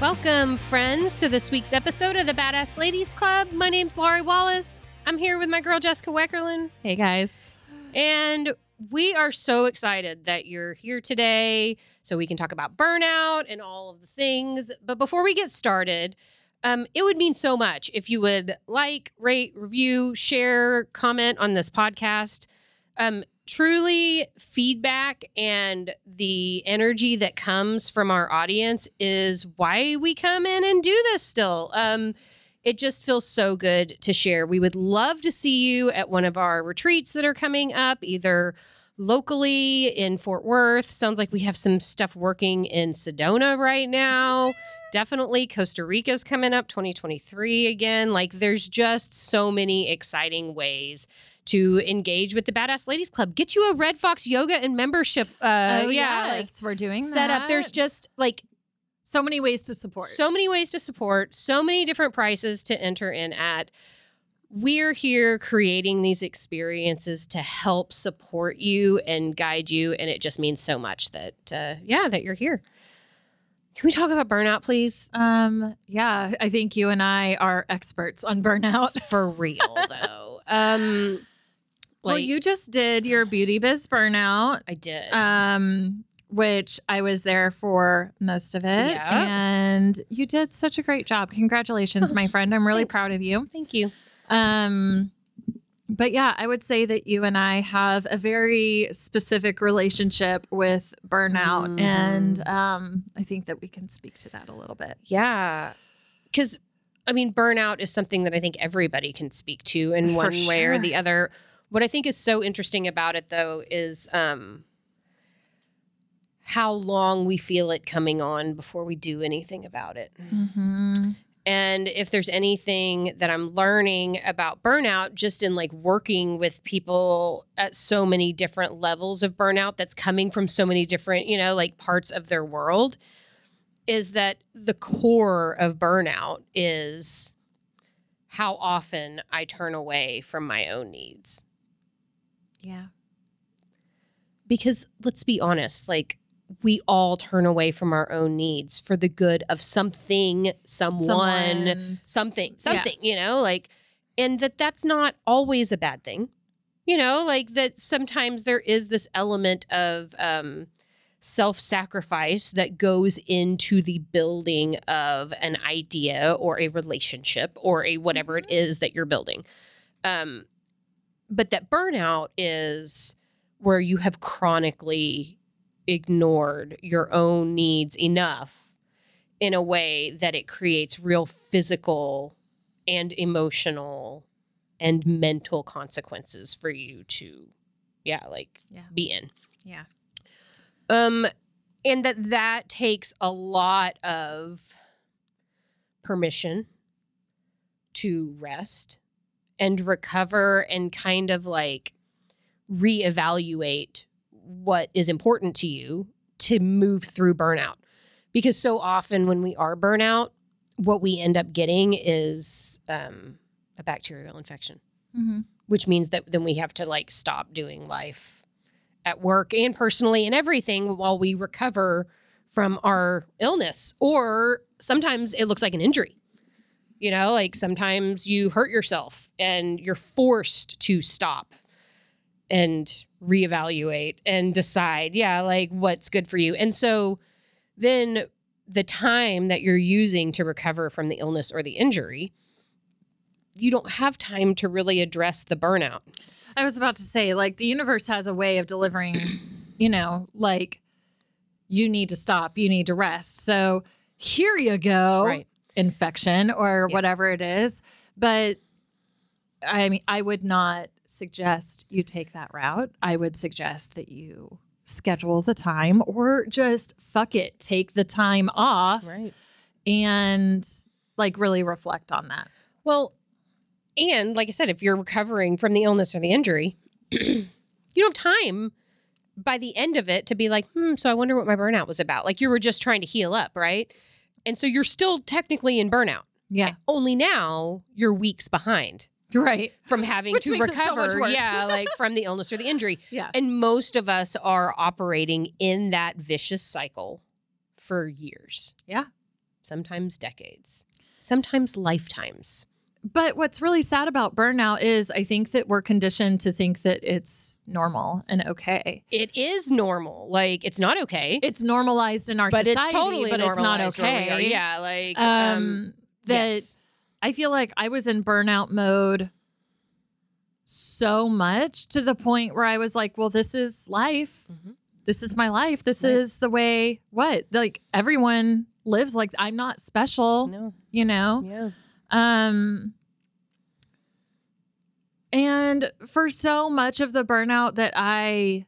Welcome, friends, to this week's episode of the Badass Ladies Club. My name's Laurie Wallace. I'm here with my girl Jessica Weckerlin, Hey guys. and we are so excited that you're here today so we can talk about burnout and all of the things. But before we get started, um, it would mean so much if you would like, rate, review, share, comment on this podcast. Um, truly, feedback and the energy that comes from our audience is why we come in and do this still. Um, it just feels so good to share. We would love to see you at one of our retreats that are coming up, either locally in Fort Worth. Sounds like we have some stuff working in Sedona right now. Definitely Costa Rica's coming up 2023 again. Like there's just so many exciting ways to engage with the Badass Ladies Club. Get you a Red Fox yoga and membership uh oh yeah, like, yes, we're doing set up. There's just like so many ways to support. so many ways to support, so many different prices to enter in at. We're here creating these experiences to help support you and guide you, and it just means so much that uh, yeah, that you're here. Can we talk about burnout, please? um yeah, I think you and I are experts on burnout. For real, though. Um, well, you just did your beauty biz burnout. I did. um, which I was there for most of it. Yeah. And you did such a great job. Congratulations, my friend. I'm really Thanks. proud of you. Thank you. Um, but yeah, I would say that you and I have a very specific relationship with burnout. Mhm. And um, I think that we can speak to that a little bit. Yeah. Because, I mean, burnout is something that I think everybody can speak to in For one way or the other. What I think is so interesting about it, though, is um, how long we feel it coming on before we do anything about it. Mm-hmm. And if there's anything that I'm learning about burnout, just in like working with people at so many different levels of burnout that's coming from so many different, you know, like parts of their world, is that the core of burnout is how often I turn away from my own needs. Yeah. Because let's be honest, like we all turn away from our own needs for the good of something, someone, Someone's- something Yeah. something you know like and that that's not always a bad thing you know like that sometimes there is this element of um self-sacrifice that goes into the building of an idea or a relationship or a whatever it is that you're building um but that burnout is where you have chronically ignored your own needs enough in a way that it creates real physical and emotional and mental consequences for you to yeah like Yeah. be in Yeah. um and that that takes a lot of permission to rest and recover and kind of like reevaluate what is important to you to move through burnout. Because so often when we are burnout, what we end up getting is um, a bacterial infection, Mm-hmm. which means that then we have to like stop doing life at work and personally and everything while we recover from our illness. Or sometimes it looks like an injury. You know, like sometimes you hurt yourself and you're forced to stop and reevaluate and decide, yeah, like what's good for you. And so then the time that you're using to recover from the illness or the injury, you don't have time to really address the burnout. I was about to say, like, the universe has a way of delivering, you know, like, you need to stop, you need to rest. So here you go, Right. Infection or Yeah. whatever it is. But I mean, I would not suggest you take that route. I would suggest that you schedule the time or just fuck it, take the time off Right. and like really reflect on that. Well, and like I said, if you're recovering from the illness or the injury, you don't have time by the end of it to be like, hmm, so I wonder what my burnout was about. Like you were just trying to heal up, right? And so you're still technically in burnout. Yeah. Only now you're weeks behind Right. from having Which to makes it so much recover. worse. yeah, like from the illness or the injury. Yeah. And most of us are operating in that vicious cycle for years. Yeah. Sometimes decades, sometimes lifetimes. But what's really sad about burnout is I think that we're conditioned to think that it's normal and okay. It is normal. Like it's not okay. It's normalized in our but society, it's totally but it's not normalized where are. okay. Yeah, like Um, um, that yes. I feel like I was in burnout mode so much to the point where I was like, well, this is life. Mhm. This is my life. This Right. is the way what? Like everyone lives like I'm not special, no, you know? yeah, Um and for so much of the burnout that I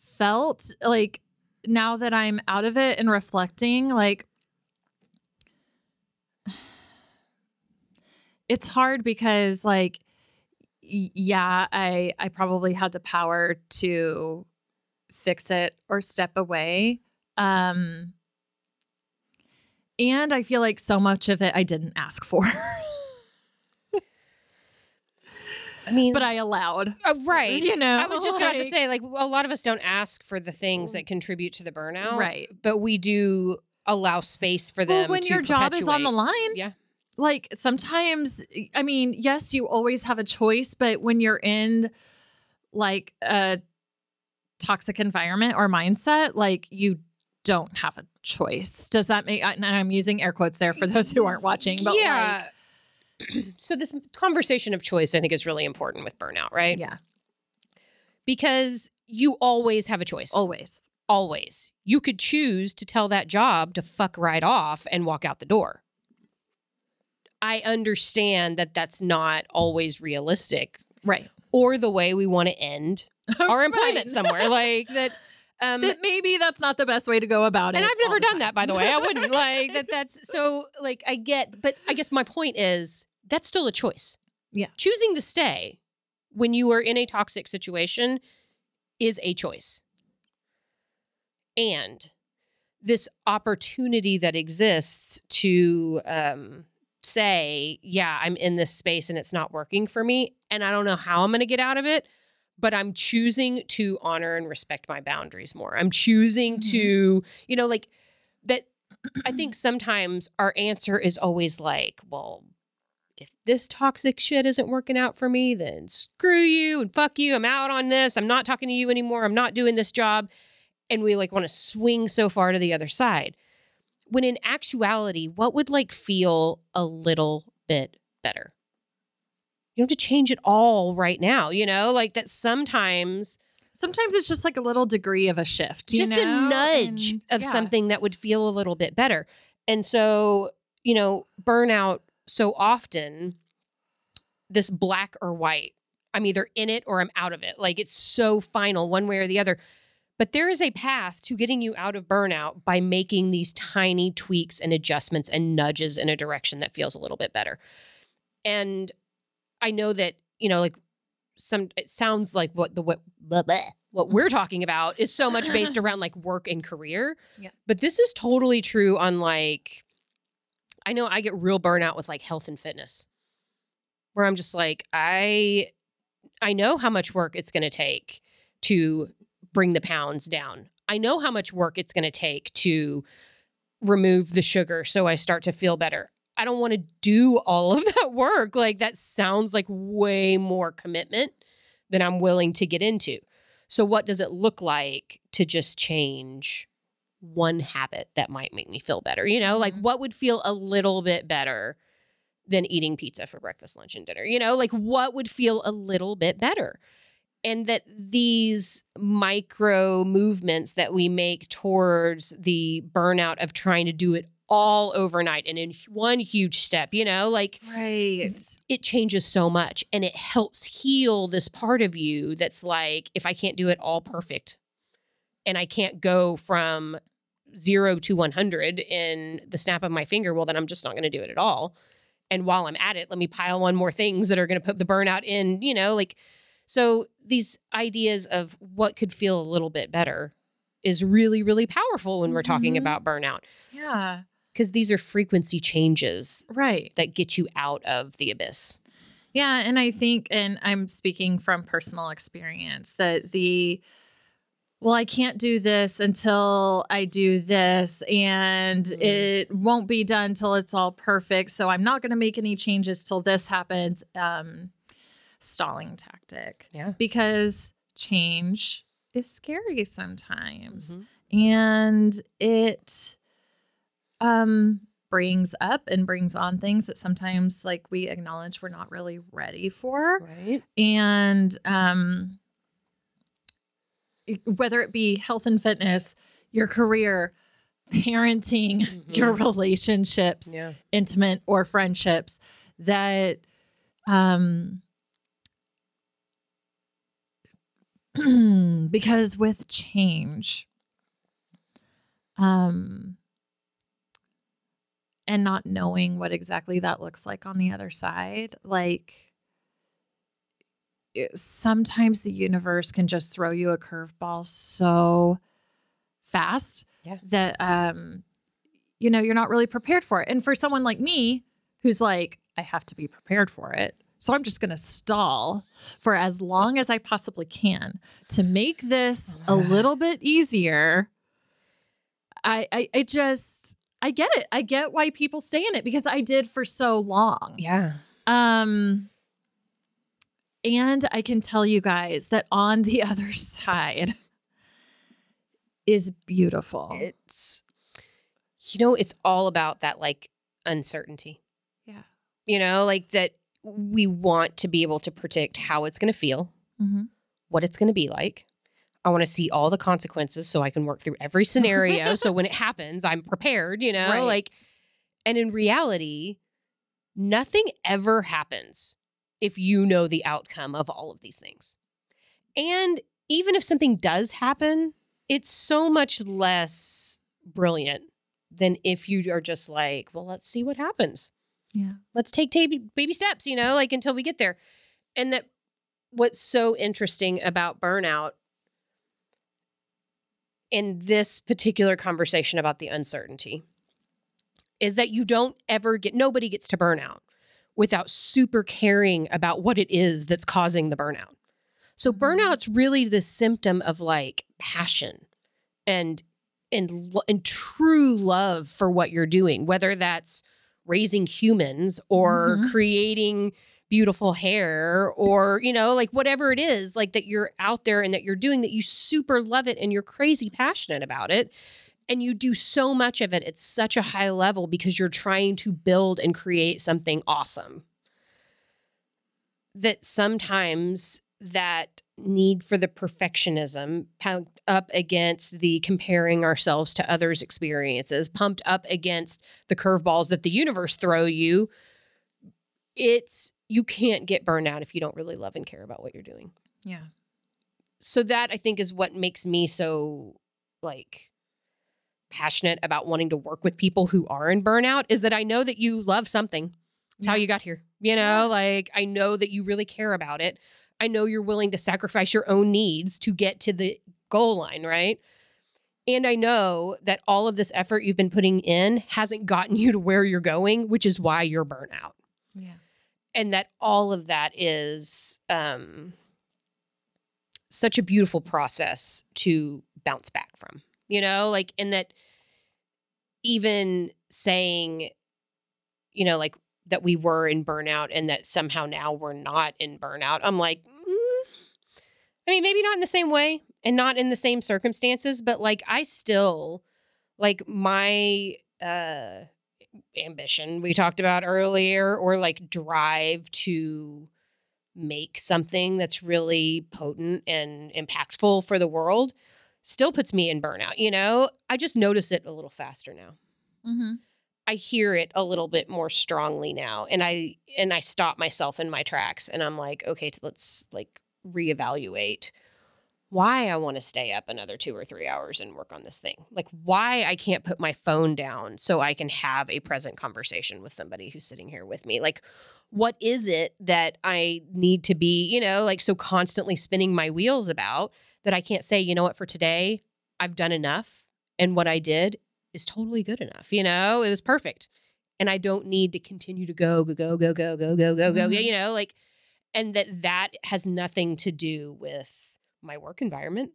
felt like now that I'm out of it and reflecting like it's hard because like yeah, I I probably had the power to fix it or step away. Um and I feel like so much of it I didn't ask for. I mean, but I allowed. uh, right. You know, I was just about to say, like, a lot of us don't ask for the things that contribute to the burnout, Right. But we do allow space for them. Well, when your job is on the line, yeah, like sometimes, I mean, yes, you always have a choice, but when you're in like a toxic environment or mindset, like you don't have a choice. Does that make, and I'm using air quotes there for those who aren't watching, but yeah. so this conversation of choice, I think, is really important with burnout, right? yeah, Because you always have a choice. always. always. You could choose to tell that job to fuck right off and walk out the door. I understand that that's not always realistic Right. or the way we want to end our employment somewhere. Like that. Um, That maybe that's not the best way to go about it. and I've never done time. that, by the way. I wouldn't like that. That's so like I get, but I guess my point is that's still a choice. Yeah. Choosing to stay when you are in a toxic situation is a choice. And this opportunity that exists to um, say, yeah, I'm in this space and it's not working for me, and I don't know how I'm going to get out of it, but I'm choosing to honor and respect my boundaries more. I'm choosing Mhm. to, you know, like that. I think sometimes our answer is always like, well, if this toxic shit isn't working out for me, then screw you and fuck you. I'm out on this. I'm not talking to you anymore. I'm not doing this job. And we like want to swing so far to the other side. When in actuality, what would like feel a little bit better? You don't have to change it all right now, you know? Like that sometimes Sometimes it's just like a little degree of a shift. you just know? a nudge And- of yeah. something that would feel a little bit better. And so, you know, burnout so often this black or white. I'm either in it or I'm out of it. Like it's so final one way or the other. But there is a path to getting you out of burnout by making these tiny tweaks and adjustments and nudges in a direction that feels a little bit better. And I know that, you know, like some it sounds like what the what blah, blah, what we're mm-hmm. talking about is so much based around like work and career. Yeah. But this is totally true on like I know I get real burnout with like health and fitness. Where I'm just like I I know how much work it's going to take to bring the pounds down. I know how much work it's going to take to remove the sugar so I start to feel better. I don't want to do all of that work. Like that sounds like way more commitment than I'm willing to get into. So what does it look like to just change one habit that might make me feel better? You know, like Mhm. what would feel a little bit better than eating pizza for breakfast, lunch, and dinner? You know, like what would feel a little bit better? And that these micro movements that we make towards the burnout of trying to do it all overnight and in one huge step, you know, like Right. it changes so much and it helps heal this part of you that's like if i can't do it all perfect and i can't go from zero to 100 in the snap of my finger, well, then I'm just not going to do it at all. And while I'm at it, let me pile on more things that are going to put the burnout in, you know, like, so these ideas of what could feel a little bit better is really, really powerful when we're talking Mhm. about burnout Yeah. Because these are frequency changes Right. that get you out of the abyss. Yeah, and I think, and I'm speaking from personal experience, that the well, I can't do this until I do this, and Mhm. it won't be done till it's all perfect. So I'm not going to make any changes till this happens. Um, stalling tactic Yeah. because change is scary sometimes Mm-hmm. and it um brings up and brings on things that sometimes like we acknowledge we're not really ready for Right. and um whether it be health and fitness your career parenting your relationships Yeah. intimate or friendships that um because with change um and not knowing what exactly that looks like on the other side like it- sometimes the universe can just throw you a curveball so fast Yeah. that um you know you're not really prepared for it and for someone like me who's like i have to be prepared for it so i'm just going to stall for as long as i possibly can to make this a little bit easier i i, I just i get it i get why people stay in it because i did for so long Yeah. um and I can tell you guys that on the other side is beautiful. It's, you know, it's all about that like uncertainty. yeah. You know, like that we want to be able to predict how it's going to feel, Mm-hmm. what it's going to be like. I want to see all the consequences so I can work through every scenario. so when it happens, I'm prepared, you know? Right. Like, and in reality, nothing ever happens if you know the outcome of all of these things. And even if something does happen, it's so much less brilliant than if you are just like, well, let's see what happens Yeah. let's take baby baby steps, you know, like until we get there. And that what's so interesting about burnout in this particular conversation about the uncertainty is that you don't ever get nobody gets to burnout without super caring about what it is that's causing the burnout. So Mhm. burnout's really the symptom of like passion and and and true love for what you're doing, whether that's raising humans or Mhm. creating beautiful hair or you know like whatever it is like that you're out there and that you're doing that you super love it and you're crazy passionate about it and you do so much of it at such a high level because you're trying to build and create something awesome. That sometimes that need for the perfectionism pumped up against the comparing ourselves to others experiences pumped up against the curveballs that the universe throw you it's you can't get burned out if you don't really love and care about what you're doing. Yeah. so that i think is what makes me so like passionate about wanting to work with people who are in burnout is that i know that you love something. It's how you got here you know? Yeah. like i know that you really care about it. I know you're willing to sacrifice your own needs to get to the goal line right? And i know that all of this effort you've been putting in hasn't gotten you to where you're going which is why you're burnt out Yeah. and that all of that is um, such a beautiful process to bounce back from you know like in that even saying you know like that we were in burnout and that somehow now we're not in burnout i'm like mm, i mean maybe not in the same way and not in the same circumstances but like i still like my uh ambition we talked about earlier or like drive to make something that's really potent and impactful for the world still puts me in burnout you know i just notice it a little faster now Mm-hmm. i hear it a little bit more strongly now and i and i stop myself in my tracks and i'm like okay so let's like reevaluate why I want to stay up another two or three hours and work on this thing. Like why I can't put my phone down so I can have a present conversation with somebody who's sitting here with me. Like, what is it that I need to be, you know, like so constantly spinning my wheels about that I can't say, you know what, for today, I've done enough. And what I did is totally good enough. You know, it was perfect. And I don't need to continue to go, go, go, go, go, go, go, go, go, Mhm. you know, like, and that that has nothing to do with my work environment.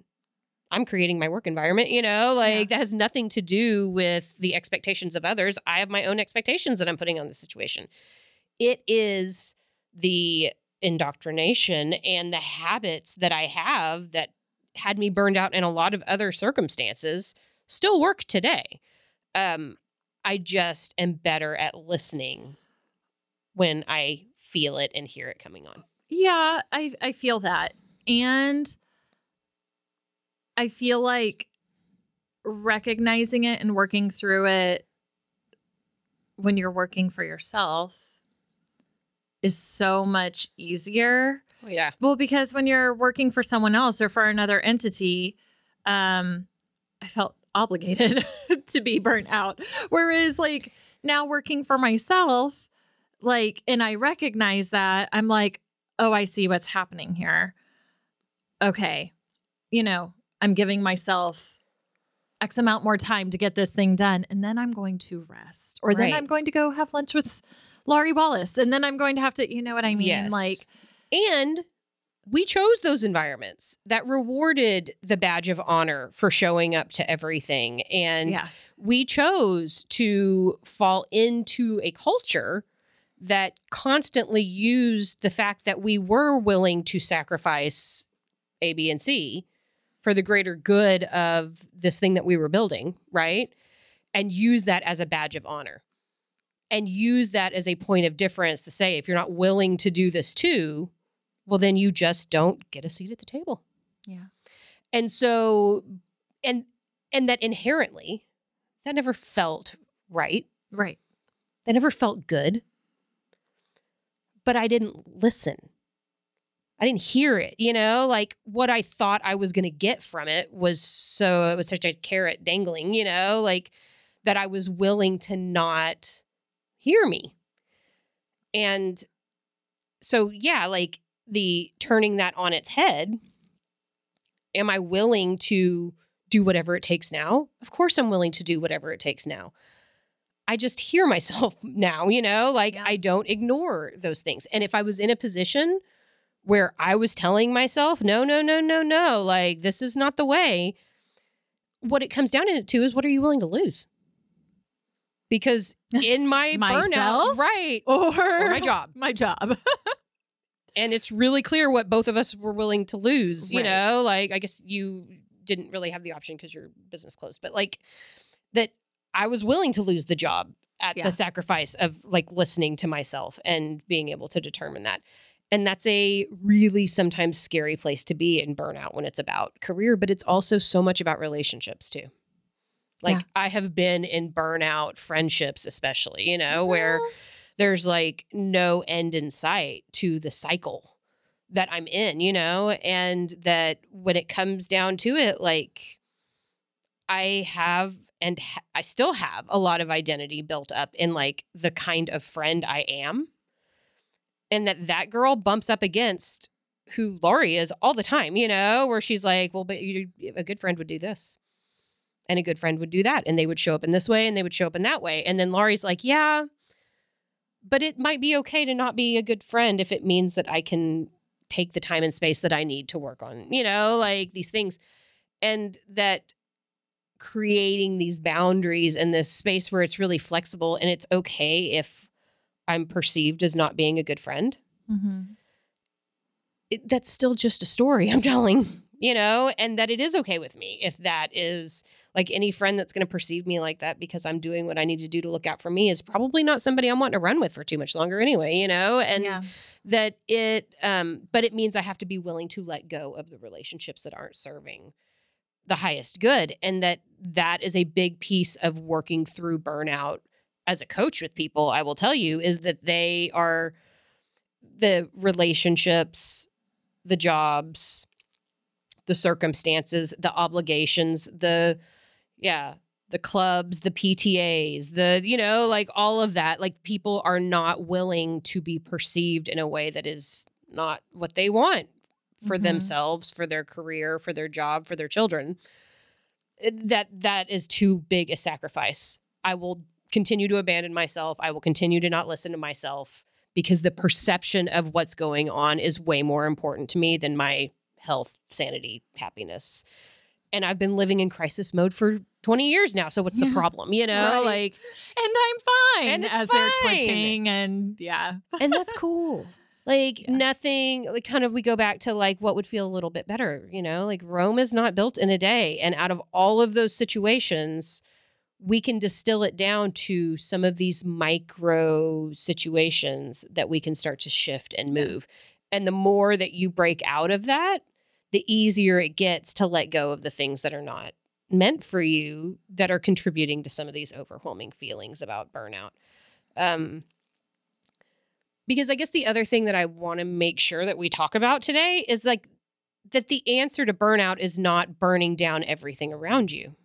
I'm creating my work environment, you know, like Yeah. that has nothing to do with the expectations of others. I have my own expectations that I'm putting on the situation. It is the indoctrination and the habits that I have that had me burned out in a lot of other circumstances still work today. Um, I just am better at listening when I feel it and hear it coming on. Yeah, I I feel that. And I feel like recognizing it and working through it when you're working for yourself is so much easier. Oh, yeah. Well, because when you're working for someone else or for another entity, um, I felt obligated to be burnt out. Whereas, like, now working for myself, like, and I recognize that, I'm like, oh, I see what's happening here. Okay. You know, I'm giving myself X amount more time to get this thing done. And then I'm going to rest. Or then I'm going to go have lunch with Laurie Wallace. And then I'm going to have to, you know what I mean? Yes. Like, And we chose those environments that rewarded the badge of honor for showing up to everything. And yeah. we chose to fall into a culture that constantly used the fact that we were willing to sacrifice A, B, and C for the greater good of this thing that we were building, right? And use that as a badge of honor and use that as a point of difference to say, if you're not willing to do this too, well, then you just don't get a seat at the table. Yeah. And so, and, and that inherently, that never felt right. Right. That never felt good. But I didn't listen. I didn't hear it, you know, like what I thought I was going to get from it was so, it was such a carrot dangling, you know, like that I was willing to not hear me. And so, yeah, like the turning that on its head, am I willing to do whatever it takes now? Of course, I'm willing to do whatever it takes now. I just hear myself now, you know, like Yeah. I don't ignore those things. And if I was in a position where I was telling myself, no, no, no, no, no, like this is not the way, what it comes down to is what are you willing to lose? Because in my burnout, right, Or, or my job. My job. and it's really clear what both of us were willing to lose you Right. know like i guess you didn't really have the option because your business closed but like that i was willing to lose the job at Yeah. the sacrifice of like listening to myself and being able to determine that and that's a really sometimes scary place to be in burnout when it's about career but it's also so much about relationships too. Like Yeah. i have been in burnout friendships especially you know where mm-hmm. there's like no end in sight to the cycle that I'm in, you know, and that when it comes down to it, like I have and ha- I still have a lot of identity built up in like the kind of friend I am, and that that girl bumps up against who Laurie is all the time, you know, where she's like, well, but you, a good friend would do this. And a good friend would do that. And they would show up in this way and they would show up in that way. And then Laurie's like, yeah, but it might be okay to not be a good friend if it means that I can take the time and space that I need to work on, you know, like these things. And that creating these boundaries and this space where it's really flexible and it's okay if I'm perceived as not being a good friend. Mm-hmm. It, that's still just a story I'm telling, you know, and that it is okay with me if that is like any friend that's going to perceive me like that because I'm doing what I need to do to look out for me is probably not somebody I'm wanting to run with for too much longer anyway, you know? And yeah. that it um but it means I have to be willing to let go of the relationships that aren't serving the highest good and that that is a big piece of working through burnout as a coach with people I will tell you is that they are the relationships the jobs the circumstances, the obligations, the yeah, the clubs, the PTAs, the you know, like all of that. Like people are not willing to be perceived in a way that is not what they want for Mhm. themselves, for their career, for their job, for their children. That that is too big a sacrifice. I will continue to abandon myself. I will continue to not listen to myself because the perception of what's going on is way more important to me than my health, sanity, happiness. And I've been living in crisis mode for 20 years now. So what's the problem? You know, Right. like and I'm fine And as they're twitching and yeah. and that's cool. Like Yeah. nothing, like kind of we go back to like what would feel a little bit better, you know? Like Rome is not built in a day. And out of all of those situations, we can distill it down to some of these micro situations that we can start to shift and move. And the more that you break out of that, the easier it gets to let go of the things that are not meant for you that are contributing to some of these overwhelming feelings about burnout. Um, because I guess the other thing that I want to make sure that we talk about today is like that the answer to burnout is not burning down everything around you.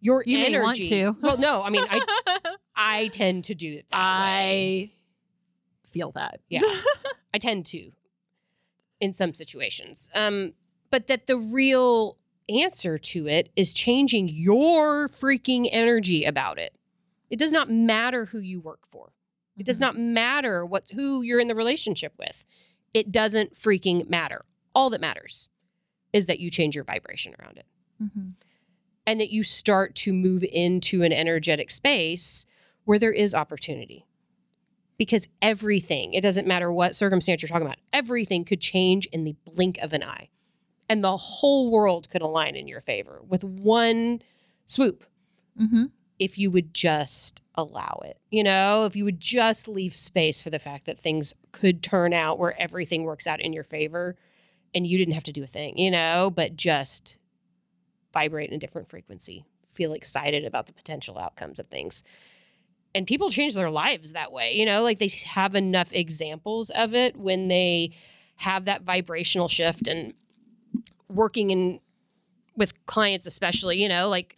Your You may energy. want to. Well, no, I mean, I I tend to do it that way. I feel that. Yeah. I tend to in some situations. Um, but that the real answer to it is changing your freaking energy about it. It does not matter who you work for. It does Mhm. not matter what who you're in the relationship with. It doesn't freaking matter. All that matters is that you change your vibration around it Mhm. And that you start to move into an energetic space where there is opportunity. Because everything, it doesn't matter what circumstance you're talking about, everything could change in the blink of an eye. And the whole world could align in your favor with one swoop Mhm. if you would just allow it. You know, if you would just leave space for the fact that things could turn out where everything works out in your favor and you didn't have to do a thing, you know, but just vibrate in a different frequency, feel excited about the potential outcomes of things. And people change their lives that way, you know, like they have enough examples of it when they have that vibrational shift and working in with clients especially, you know, like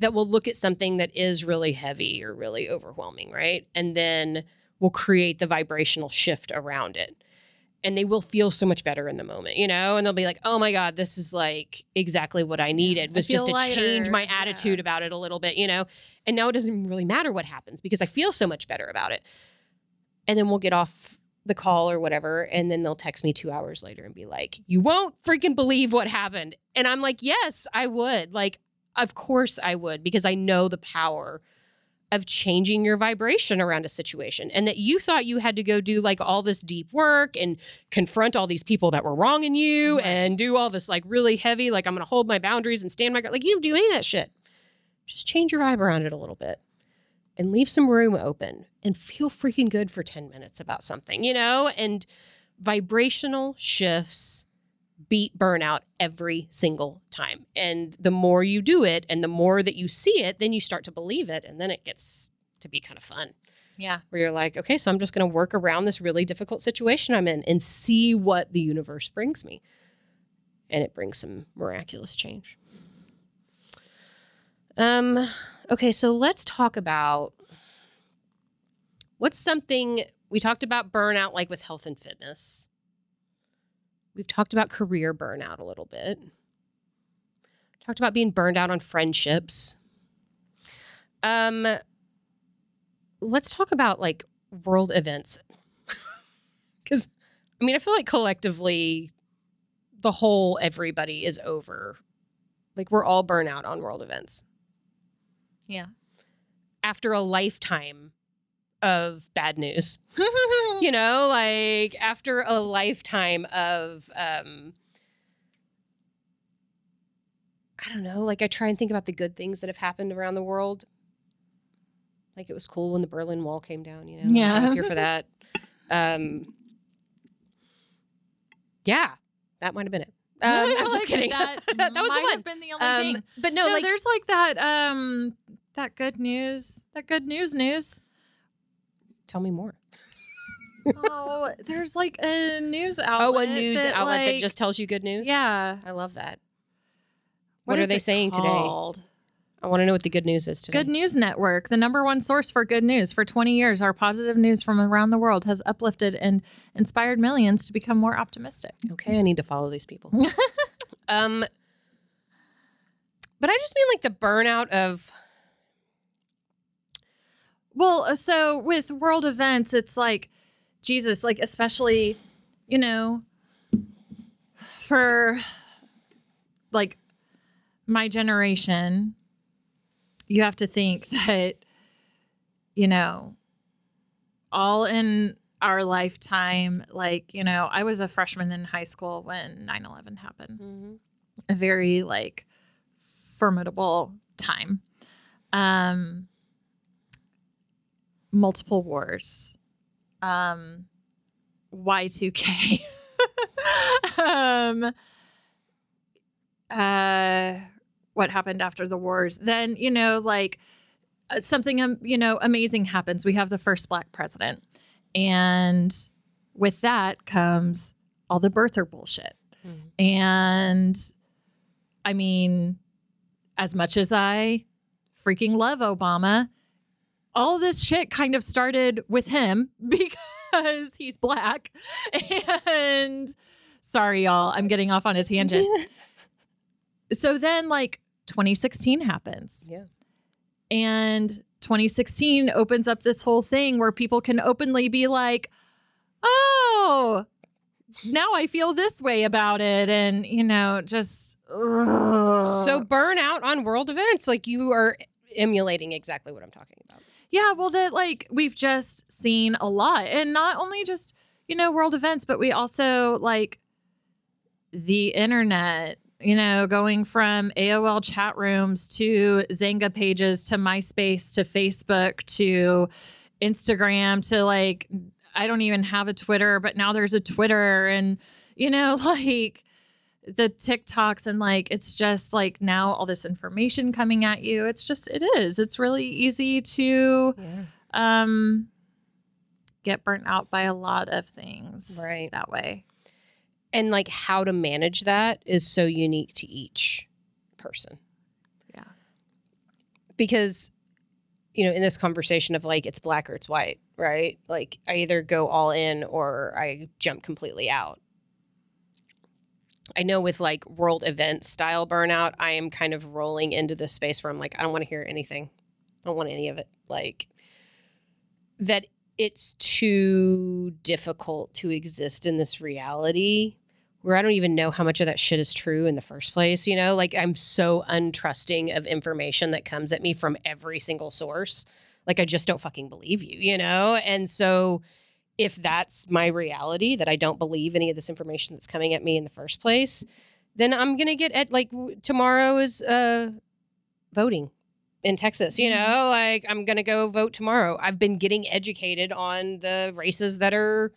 that will look at something that is really heavy or really overwhelming, right? And then will create the vibrational shift around it. And they will feel so much better in the moment, you know? And they'll be like, oh my God, this is like exactly what I needed I was just to feel change lighter. my Yeah. attitude about it a little bit, you know? And now it doesn't really matter what happens because I feel so much better about it. And then we'll get off the call or whatever. And then they'll text me two hours later and be like, you won't freaking believe what happened. And I'm like, yes, I would. Like, of course I would, because I know the power of changing your vibration around a situation and that you thought you had to go do like all this deep work and confront all these people that were wrong in you Right. and do all this like really heavy, like I'm going to hold my boundaries and stand my ground. Like, you don't do any of that shit. Just change your vibe around it a little bit and leave some room open and feel freaking good for 10 minutes about something, you know? And vibrational shifts beat burnout every single time. And the more you do it and the more that you see it, then you start to believe it. And then it gets to be kind of fun Yeah. where you're like, okay, so I'm just going to work around this really difficult situation I'm in and see what the universe brings me. And it brings some miraculous change. Um, okay, so let's talk about what's something we talked about burnout like with health and fitness. We've talked about career burnout a little bit. Talked about being burned out on friendships. Um, let's talk about like world events. Because, I mean, I feel like collectively, the whole everybody is over. Like, we're all burnout on world events Yeah. after a lifetime of bad news. you know, like after a lifetime of, um, I don't know, like I try and think about the good things that have happened around the world. Like it was cool when the Berlin Wall came down, you know? Yeah. I was here for that. Um, yeah, that might have been it. Um, I'm just Like, kidding. That, that was might the have one. been the only Um, thing. but no, No, like there's like that um that good news. That good news news. Tell me more. oh, there's like a news outlet. oh, a news that, outlet that just tells you good news. Yeah. I love that. What, are they saying called? today? I want to know what the good news is today. Good News Network, the number one source for good news. For 20 years, our positive news from around the world has uplifted and inspired millions to become more optimistic. Okay, I need to follow these people. um, but I just mean like the burnout of Well, uh, so with world events, it's like Jesus, like especially, you know, for like my generation, you have to think that, you know, all in our lifetime, like, you know, I was a freshman in high school when 9 11 happened a very like formidable time. Um, multiple wars, um, Y2K, um, uh, what happened after the wars. Then, you know, like uh, something, um, you know, amazing happens. We have the first black president. And with that comes all the birther bullshit. And I mean, as much as I freaking love Obama, all this shit kind of started with him because he's black. And sorry, y'all, I'm getting off on a tangent. so then, like, 2016 happens. Yeah. And 2016 opens up this whole thing where people can openly be like, oh, now I feel this way about it. And, you know, just. ugh. so burnout on world events. Like you are emulating exactly what I'm talking about. Yeah, well, that like we've just seen a lot, and not only just you know world events, but we also like the internet. You know, going from AOL chat rooms to Xanga pages to MySpace to Facebook to Instagram to like I don't even have a Twitter, but now there's a Twitter, and you know, like the TikToks and like it's just like now all this information coming at you. It's just it is. It's really easy to Yeah. um get burnt out by a lot of things Right. that way. And like how to manage that is so unique to each person. Yeah. Because you know, in this conversation of like it's black or it's white, right? Like I either go all in or I jump completely out. I know with like world event style burnout, I am kind of rolling into this space where I'm like, I don't want to hear anything. I don't want any of it. Like that it's too difficult to exist in this reality where I don't even know how much of that shit is true in the first place. You know, like I'm so untrusting of information that comes at me from every single source. Like I just don't fucking believe you, you know? And so if that's my reality, that I don't believe any of this information that's coming at me in the first place, then I'm going to get at like tomorrow is uh, voting in Texas, you know, like I'm going to go vote tomorrow. I've been getting educated on the races that are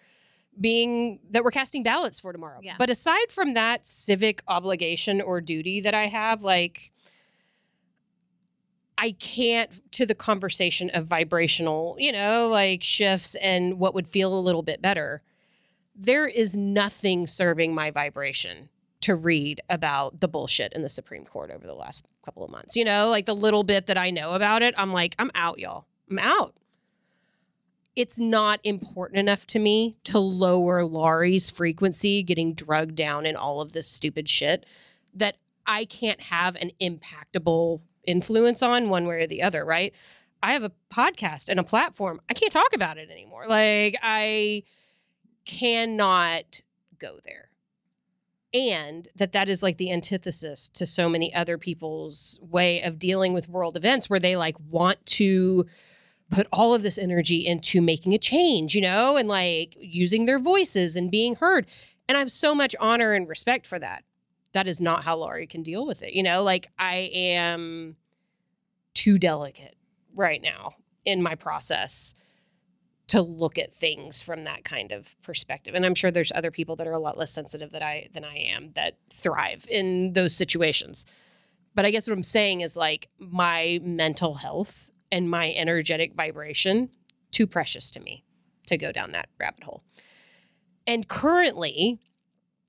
being that we're casting ballots for tomorrow. Yeah. But aside from that civic obligation or duty that I have, like I can't to the conversation of vibrational, you know, like shifts and what would feel a little bit better. There is nothing serving my vibration to read about the bullshit in the Supreme Court over the last couple of months. You know, like the little bit that I know about it, I'm like, I'm out, y'all. I'm out. It's not important enough to me to lower Laurie's frequency getting drugged down in all of this stupid shit that I can't have an impactable influence on one way or the other, right? I have a podcast and a platform. I can't talk about it anymore. Like I cannot go there. And that that is like the antithesis to so many other people's way of dealing with world events where they like want to put all of this energy into making a change, you know, and like using their voices and being heard. And I have so much honor and respect for that. That is not how Laurie can deal with it. You know, like I am too delicate right now in my process to look at things from that kind of perspective. And I'm sure there's other people that are a lot less sensitive that I than I am that thrive in those situations. But I guess what I'm saying is like my mental health and my energetic vibration too precious to me. to go down that rabbit hole. And currently,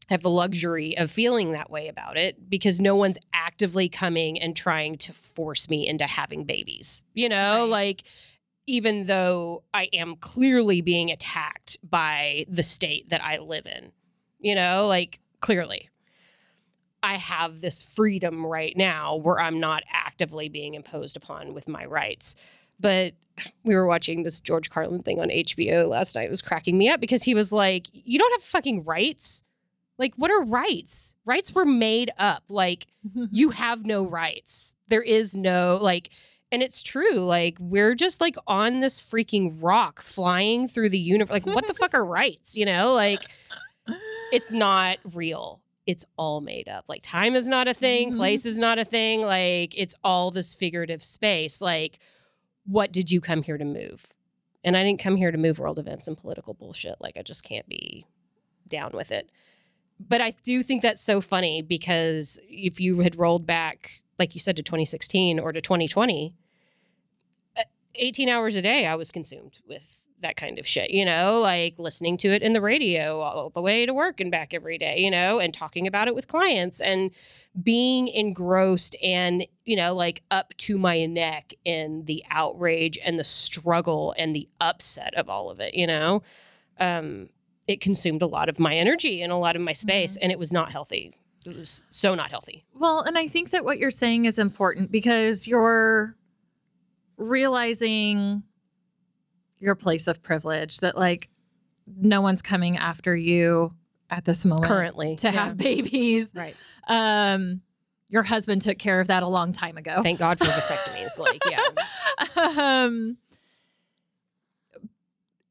have the luxury of feeling that way about it because no one's actively coming and trying to force me into having babies. You know, Right. like even though I am clearly being attacked by the state that I live in, you know, like clearly. I have this freedom right now where I'm not actively being imposed upon with my rights. But we were watching this George Carlin thing on HBO last night. It was cracking me up because he was like, You don't have fucking rights. Like, what are rights? Rights were made up. Like, you have no rights. There is no, like, and it's true. Like, we're just like on this freaking rock flying through the universe. Like, what the fuck are rights? You know, like, it's not real. It's all made up. Like, time is not a thing, Mhm. place is not a thing. Like, it's all this figurative space. Like, what did you come here to move? And I didn't come here to move world events and political bullshit. Like, I just can't be down with it. But I do think that's so funny because if you had rolled back, like you said, to 2016 or to 2020, uh, 18 hours a day, I was consumed with that kind of shit, you know, like listening to it in the radio all the way to work and back every day, you know, and talking about it with clients and being engrossed and, you know, like up to my neck in the outrage and the struggle and the upset of all of it, you know. Um, it consumed a lot of my energy and a lot of my space, and it was not healthy. It was so not healthy. Well, and I think that what you're saying is important because you're realizing your place of privilege that like no one's coming after you at this moment Currently, to have babies. right. Um your husband took care of that a long time ago. Thank God for vasectomies. like, yeah, um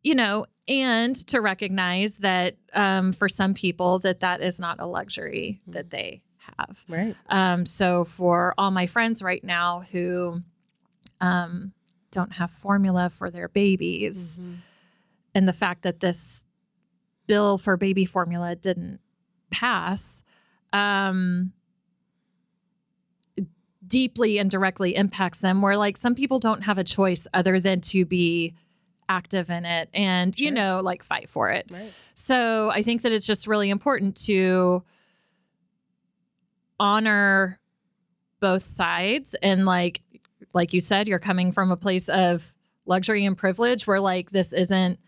you know, and to recognize that um for some people that that is not a luxury that they have. right. Um, so for all my friends right now who um, don't have formula for their babies, and the fact that this bill for baby formula didn't pass, um, deeply and directly impacts them. Where like some people don't have a choice other than to be active in it and you know like fight for it. Right. So I think that it's just really important to honor both sides and like like you said you're coming from a place of luxury and privilege where like this isn't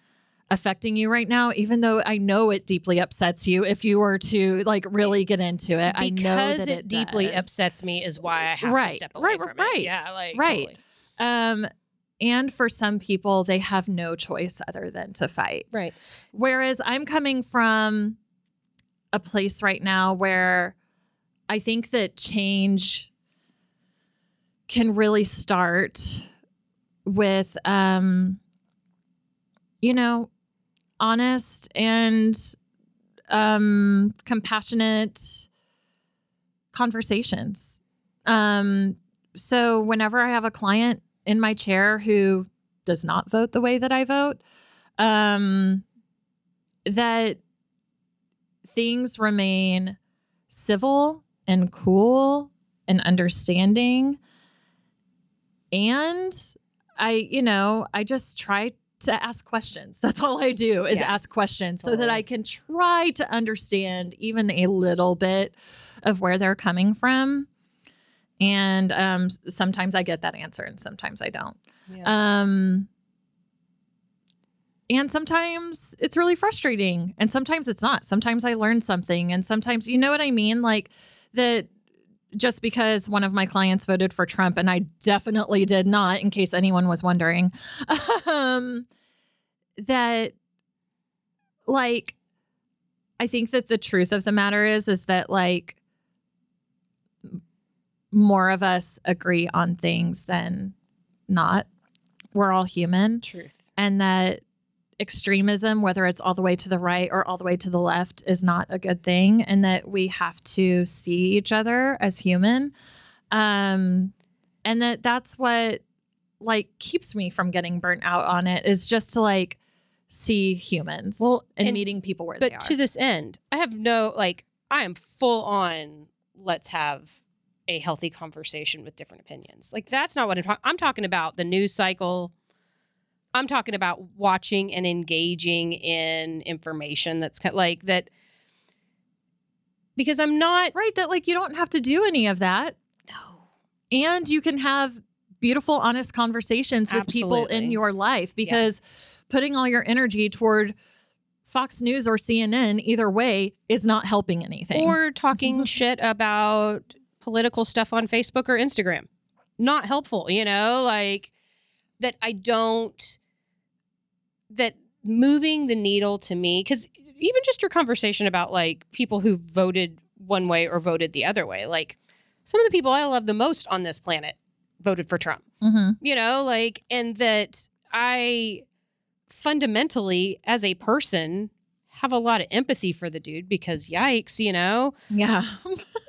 affecting you right now even though I know it deeply upsets you if you were to like really get into it I know that it, it, deeply does. upsets me is why I have Right, to step away right, from right, it. Yeah, like right. totally. um and for some people they have no choice other than to fight Right. Whereas I'm coming from a place right now where I think that change can really start with, um, you know, honest and um, compassionate conversations. Um, so whenever I have a client in my chair who does not vote the way that I vote, um, that things remain civil and cool and understanding. And I, you know, I just try to ask questions. That's all I do is Yeah, ask questions so that. I can try to understand even a little bit of where they're coming from. And um, sometimes I get that answer and sometimes I don't. Yeah. Um, and sometimes it's really frustrating, and sometimes it's not. Sometimes I learn something, and sometimes, you know what I mean? Like that just because one of my clients voted for Trump, and I definitely did not, in case anyone was wondering, um, that like, I think that the truth of the matter is, is that like, more of us agree on things than not. We're all human. Truth. And that extremism, whether it's all the way to the right or all the way to the left, is not a good thing. And that we have to see each other as human. Um, and that that's what like keeps me from getting burnt out on it is just to like see humans Well, and, and- meeting people where they are. But are. to this end, I have no like I am full on let's have a healthy conversation with different opinions. Like that's not what I'm talking I'm talking about the news cycle. I'm talking about watching and engaging in information that's kind of like that because I'm not Right. That like you don't have to do any of that. no. And you can have beautiful, honest conversations with people in your life because putting all your energy toward Fox News or CNN, either way, is not helping anything. Or talking shit about political stuff on Facebook or Instagram. Not helpful, you know, like that I don't that moving the needle to me cuz even just your conversation about like people who voted one way or voted the other way, like some of the people I love the most on this planet voted for Trump. Mhm. you know like and that i fundamentally as a person have a lot of empathy for the dude because yikes you know yeah.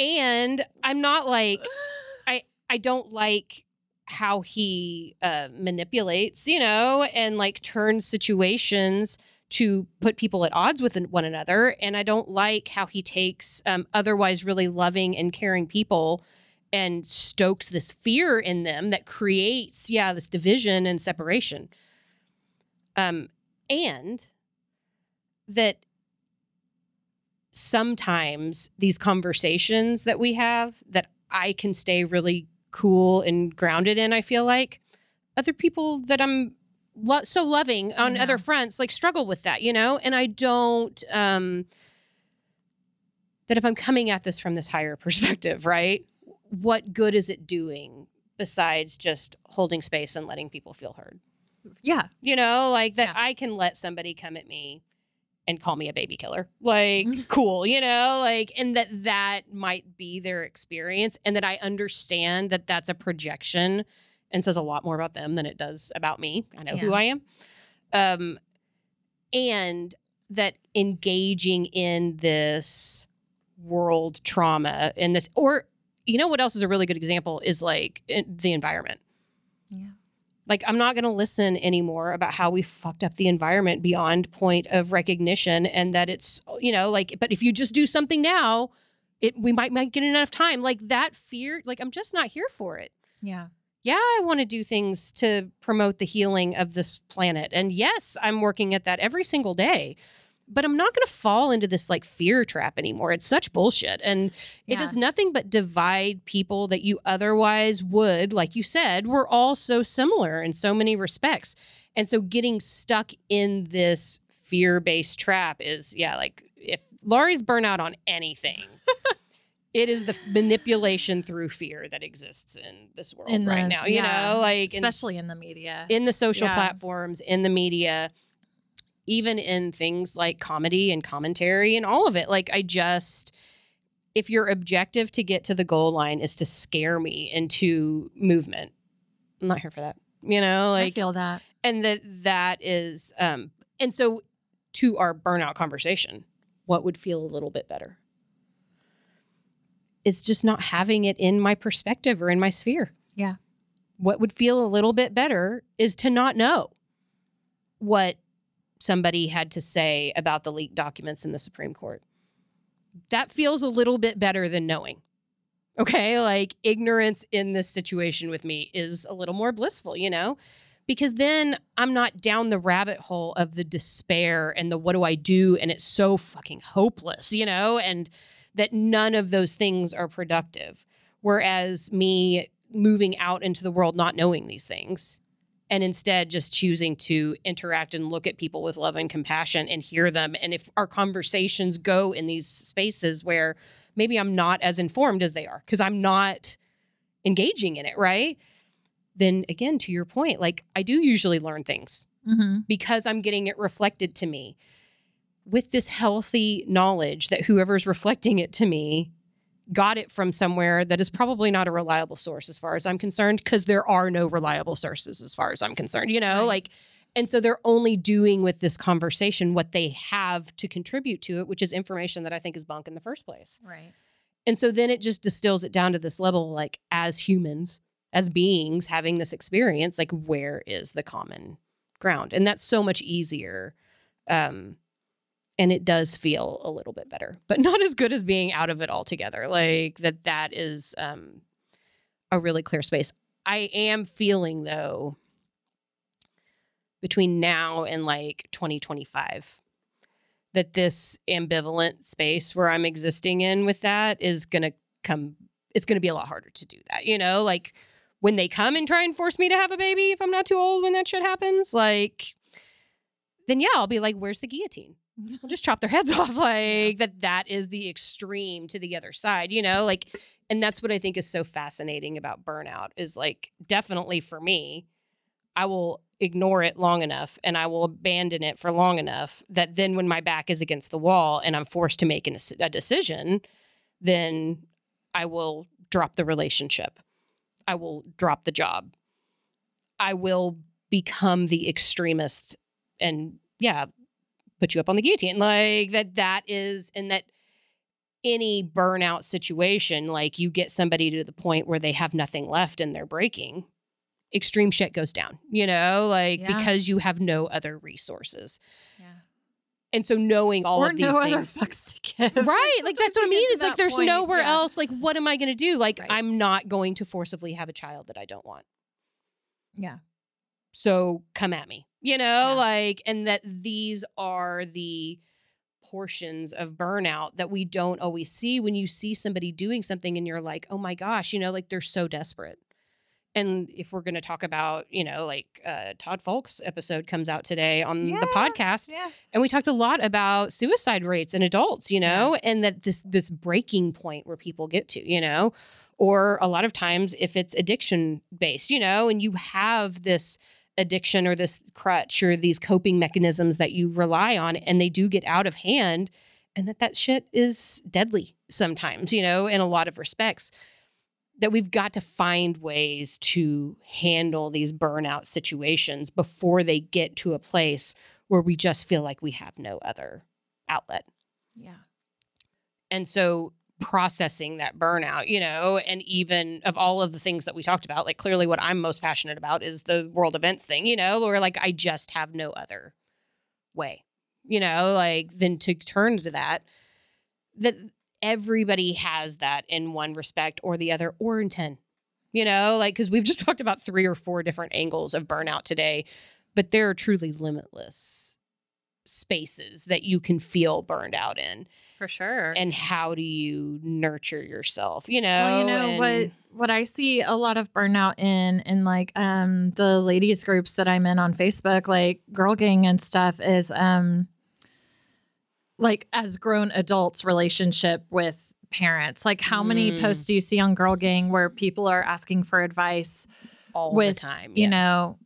and i'm not like i i don't like how he uh manipulates you know and like turns situations to put people at odds with one another. And i don't like how he takes um, otherwise really loving and caring people and stokes this fear in them that creates yeah this division and separation. Um and that sometimes these conversations that we have that I can stay really cool and grounded in, I feel like other people that I'm lo- so loving on other fronts like struggle with that, you know? And I don't, um, that if I'm coming at this from this higher perspective, right? What good is it doing besides just holding space and letting people feel heard? Yeah. You know, like that Yeah. I can let somebody come at me and call me a baby killer. Like, Mhm. cool, you know, like, and that that might be their experience, and that I understand that that's a projection and says a lot more about them than it does about me. I know who I am. Um, and that engaging in this world trauma and this, or, you know, what else is a really good example is like in- the environment Yeah. Like i'm not going to listen anymore about how we fucked up the environment beyond point of recognition and that it's you know like but if you just do something now it we might not get enough time. Like that fear like i'm just not here for it. Yeah. yeah i want to do things to promote the healing of this planet. And yes i'm working at that every single day but i'm not going to fall into this like fear trap anymore it's such bullshit and it does nothing but divide people that you otherwise would, like you said, we're all so similar in so many respects. And so getting stuck in this fear based trap is, yeah, like if Laurie's burnout on anything, it is the manipulation through fear that exists in this world In right now. You yeah, know, like in- especially in the media. in the social Yeah. platforms, in the media, even in things like comedy and commentary and all of it. Like, I just, if your objective to get to the goal line is to scare me into movement, I'm not here for that. You know, I like, feel that. and that that is, um, and so to our burnout conversation, what would feel a little bit better? Is just not having it in my perspective or in my sphere. Yeah. What would feel a little bit better is to not know what somebody had to say about the leaked documents in the Supreme Court. That feels a little bit better than knowing. Okay. Like ignorance in this situation with me is a little more blissful, you know? Because then I'm not down the rabbit hole of the despair and the what do I do? And it's so fucking hopeless, you know? And that none of those things are productive. Whereas me moving out into the world not knowing these things and instead just choosing to interact and look at people with love and compassion and hear them. And if our conversations go in these spaces where maybe I'm not as informed as they are because I'm not engaging in it, right? Then again, to your point, like I do usually learn things Mm-hmm. because I'm getting it reflected to me with this healthy knowledge that whoever's reflecting it to me got it from somewhere that is probably not a reliable source as far as I'm concerned because there are no reliable sources as far as I'm concerned, you know, Right. like and so they're only doing with this conversation what they have to contribute to it, which is information that I think is bunk in the first place. Right. And so then it just distills it down to this level like as humans, as beings having this experience, like where is the common ground? And that's so much easier. Um and it does feel a little bit better, but not as good as being out of it altogether. Like that that is um a really clear space. I am feeling though between now and like 2025 that this ambivalent space where I'm existing in with that is going to come it's going to be a lot harder to do that. You know, like when they come and try and force me to have a baby if I'm not too old when that shit happens, like then yeah, I'll be like where's the guillotine? Just chop their heads off like that that is the extreme to the other side, you know? Like and that's what I think is so fascinating about burnout is like definitely for me, I will ignore it long enough and I will abandon it for long enough that then when my back is against the wall and I'm forced to make an, a decision, then I will drop the relationship. I will drop the job. I will become the extremist and yeah, put you up on the guillotine. Like that that is and that any burnout situation, like you get somebody to the point where they have nothing left and they're breaking, extreme shit goes down, you know, like Yeah. because you have no other resources. Yeah. And so knowing all or of these no things. to. Right. Like that's what I mean. It's like there's point, nowhere yeah. else. Like, what am I gonna do? Like, Right. I'm not going to forcibly have a child that I don't want. Yeah. So come at me. You know, Yeah. like, and that these are the portions of burnout that we don't always see when you see somebody doing something and you're like, oh my gosh, you know, like they're so desperate. And if we're going to talk about, you know, like uh, Todd Folks episode comes out today on the podcast, Yeah. and we talked a lot about suicide rates in adults, you know, and that this this breaking point where people get to, you know, or a lot of times if it's addiction based, you know, and you have this addiction or this crutch or these coping mechanisms that you rely on and they do get out of hand and that that shit is deadly sometimes, you know, in a lot of respects that we've got to find ways to handle these burnout situations before they get to a place where we just feel like we have no other outlet. Yeah. And so processing that burnout, you know, and even of all of the things that we talked about, like clearly what I'm most passionate about is the world events thing, you know, where like I just have no other way, you know, like than to turn to that. That everybody has that in one respect or the other, or in 10, you know, like because we've just talked about three or four different angles of burnout today, but there are truly limitless spaces that you can feel burned out in For sure. and how do you nurture yourself you know well, you know what and- what I see a lot of burnout in in like um the ladies groups that I'm in on Facebook, like girl gang and stuff, is um like as grown adults relationship with parents. Like how many Mm. posts do you see on girl gang where people are asking for advice all with the time you know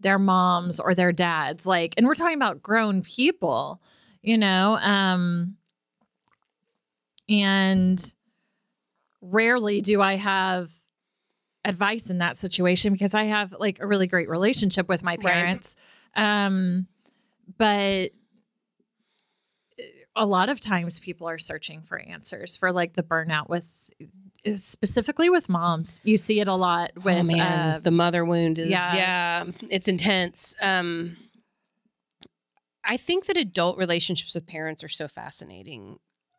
their moms or their dads like and we're talking about grown people you know um and rarely do i have advice in that situation because i have like a really great relationship with my Right. parents um but a lot of times people are searching for answers for like the burnout with specifically with moms you see it a lot with oh man uh, the mother wound is yeah. yeah. it's intense um i think that adult relationships with parents are so fascinating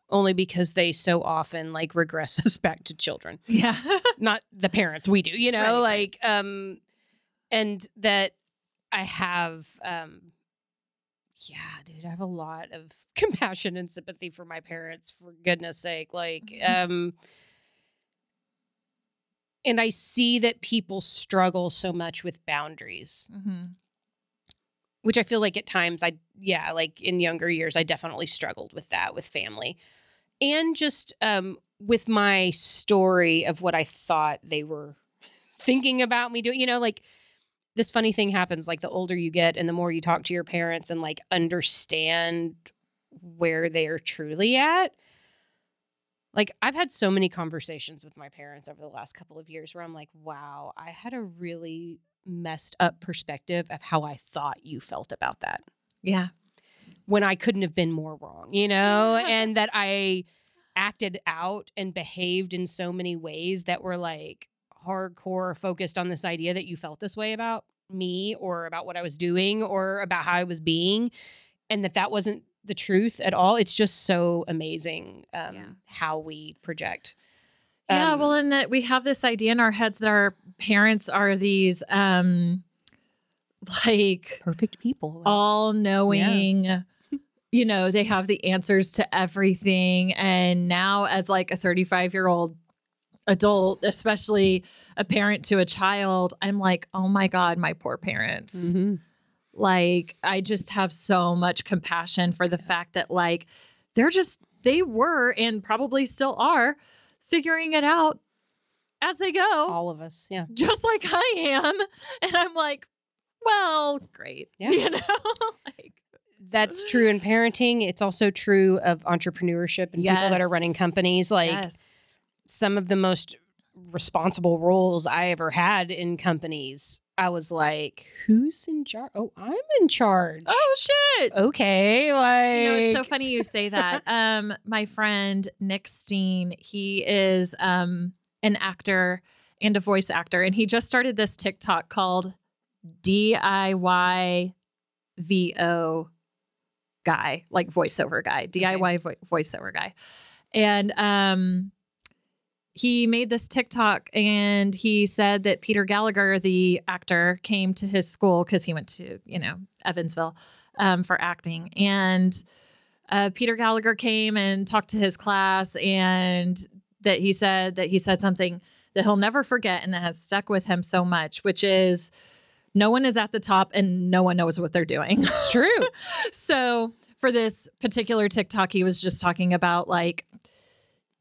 only because they so often like regress us back to children. Yeah. Not the parents we do you know Right, like um and that i have um yeah dude i have a lot of compassion and sympathy for my parents for goodness sake like um and i see that people struggle so much with boundaries. Mhm. Which I feel like at times I yeah, like in younger years I definitely struggled with that with family. And just um with my story of what I thought they were thinking about me doing, you know, like this funny thing happens like the older you get and the more you talk to your parents and like understand where they are truly at. Like I've had so many conversations with my parents over the last couple of years where I'm like, wow, I had a really messed up perspective of how I thought you felt about that Yeah. when I couldn't have been more wrong, you know, and that I acted out and behaved in so many ways that were like hardcore focused on this idea that you felt this way about me or about what I was doing or about how I was being and that that wasn't the truth at all. It's just so amazing um, Yeah. how we project. Yeah, Um, well, in that we have this idea in our heads that our parents are these um like Perfect people. all knowing. You know, they have the answers to everything. And now, as like a 35 year old adult, especially a parent to a child, I'm like, oh my God, my poor parents. Mhm. Like, I just have so much compassion for the fact that, like, they're just, they were and probably still are figuring it out as they go, All of us. Yeah. just like I am. And I'm like, well, great. Yeah. You know? like, That's true in parenting. It's also true of entrepreneurship and people that are running companies. Like yes. some of the most responsible roles I ever had in companies. I was like, who's in charge? Oh, I'm in charge. Oh, shit. Okay. Like, You know, it's so funny you say that. Um, my friend Nick Steen, he is um an actor and a voice actor, and he just started this TikTok called DIY VO guy, like voiceover guy, DIY vo- voiceover guy. And um he made this TikTok and he said that Peter Gallagher, the actor, came to his school because he went to, you know, Evansville um, for acting. And uh, Peter Gallagher came and talked to his class, and that he said that he said something that he'll never forget and that has stuck with him so much, which is no one is at the top and no one knows what they're doing. It's true. so for this particular TikTok, he was just talking about like,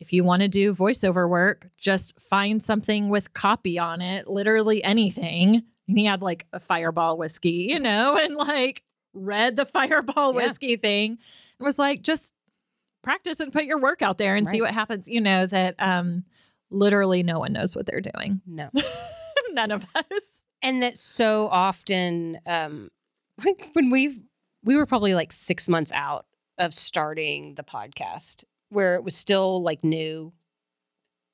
if you want to do voiceover work, just find something with copy on it, literally anything. And he had like a fireball whiskey, you know, and like read the fireball Yeah. whiskey thing and was like, just practice and put your work out there and see what happens. You know, that um literally no one knows what they're doing. no. None of us. and that so often um like when we we were probably like six months out of starting the podcast where it was still like new.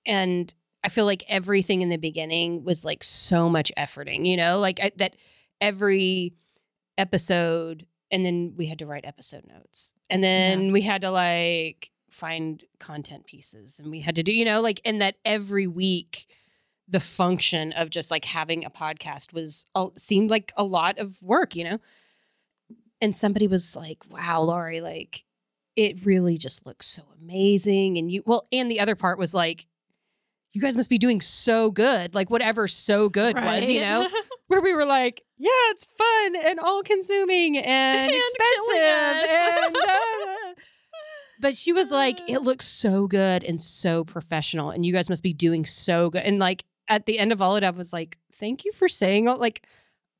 And i feel like everything in the beginning was like so much efforting you know? Like I, that every episode and then we had to write episode notes. And then we had to like find content pieces and we had to do you know? Like and that every week the function of just like having a podcast was seemed like a lot of work, you know. And somebody was like, "Wow, Laurie, like it really just looks so amazing." And you, well, and the other part was like, "You guys must be doing so good, like whatever so good was, you know." Where we were like, "Yeah, it's fun and all consuming and, And expensive," and. uh, but she was like, it looks so good and so professional, and you guys must be doing so good. And like at the end of all of it, I was like, thank you for saying all like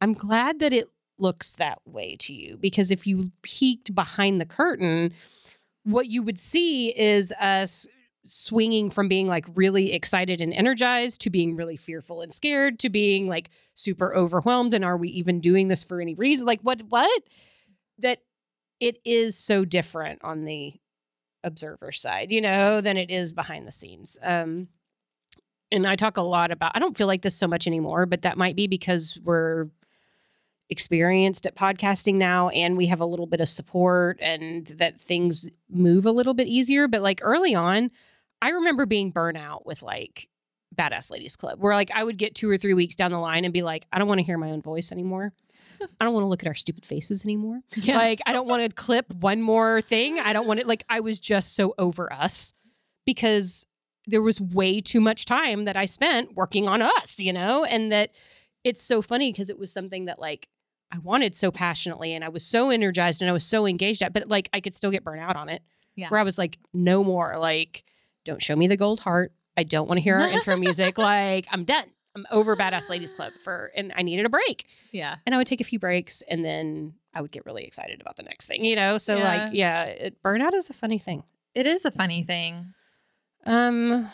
I'm glad that it looks that way to you because if you peeked behind the curtain, what you would see is us swinging from being like really excited and energized to being really fearful and scared to being like super overwhelmed and are we even doing this for any reason? Like what what? That it is so different on the observer side you know than it is behind the scenes. Um and I talk a lot about I don't feel like this so much anymore, but that might be because we're experienced at podcasting now and we have a little bit of support and that things move a little bit easier. But like early on, I remember being burnout with like Badass Ladies Club, where like I would get two or three weeks down the line and be like, I don't want to hear my own voice anymore. I don't want to look at our stupid faces anymore. Yeah. Like, I don't want to clip one more thing. I don't want it. Like, I was just so over us because there was way too much time that I spent working on us, you know? And that it's so funny because it was something that like I wanted so passionately and I was so energized and I was so engaged at, but like I could still get burnt out on it. Yeah. Where I was like, no more. Like, don't show me the gold heart. I don't want to hear our intro music. Like, I'm done. I'm over Badass Ladies Club for, and I needed a break. yeah. And I would take a few breaks and then I would get really excited about the next thing, you know? So, Yeah. like, yeah, it, burnout is a funny thing. It is a funny thing. Um.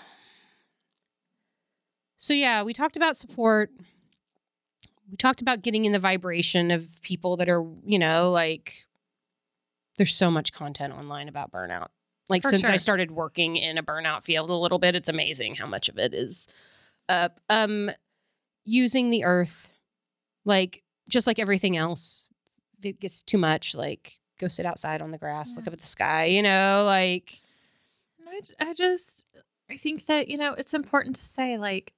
So yeah, we talked about support. We talked about getting in the vibration of people that are, you know, like there's so much content online about burnout. Like For since I started working in a burnout field a little bit, it's amazing how much of it is up. Um using the earth like just like everything else. If it gets too much, like go sit outside on the grass, look up at the sky, you know, like I, I just I think that you know it's important to say like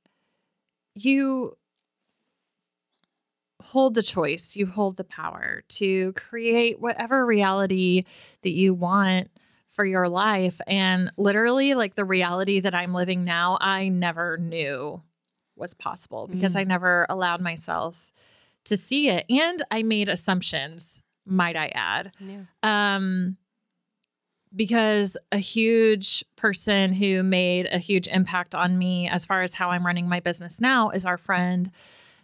you hold the choice, you hold the power to create whatever reality that you want for your life. And literally, like the reality that I'm living now, I never knew was possible because Mm. I never allowed myself to see it. And I made assumptions, might I add. Yeah. Um, because a huge person who made a huge impact on me as far as how I'm running my business now is our friend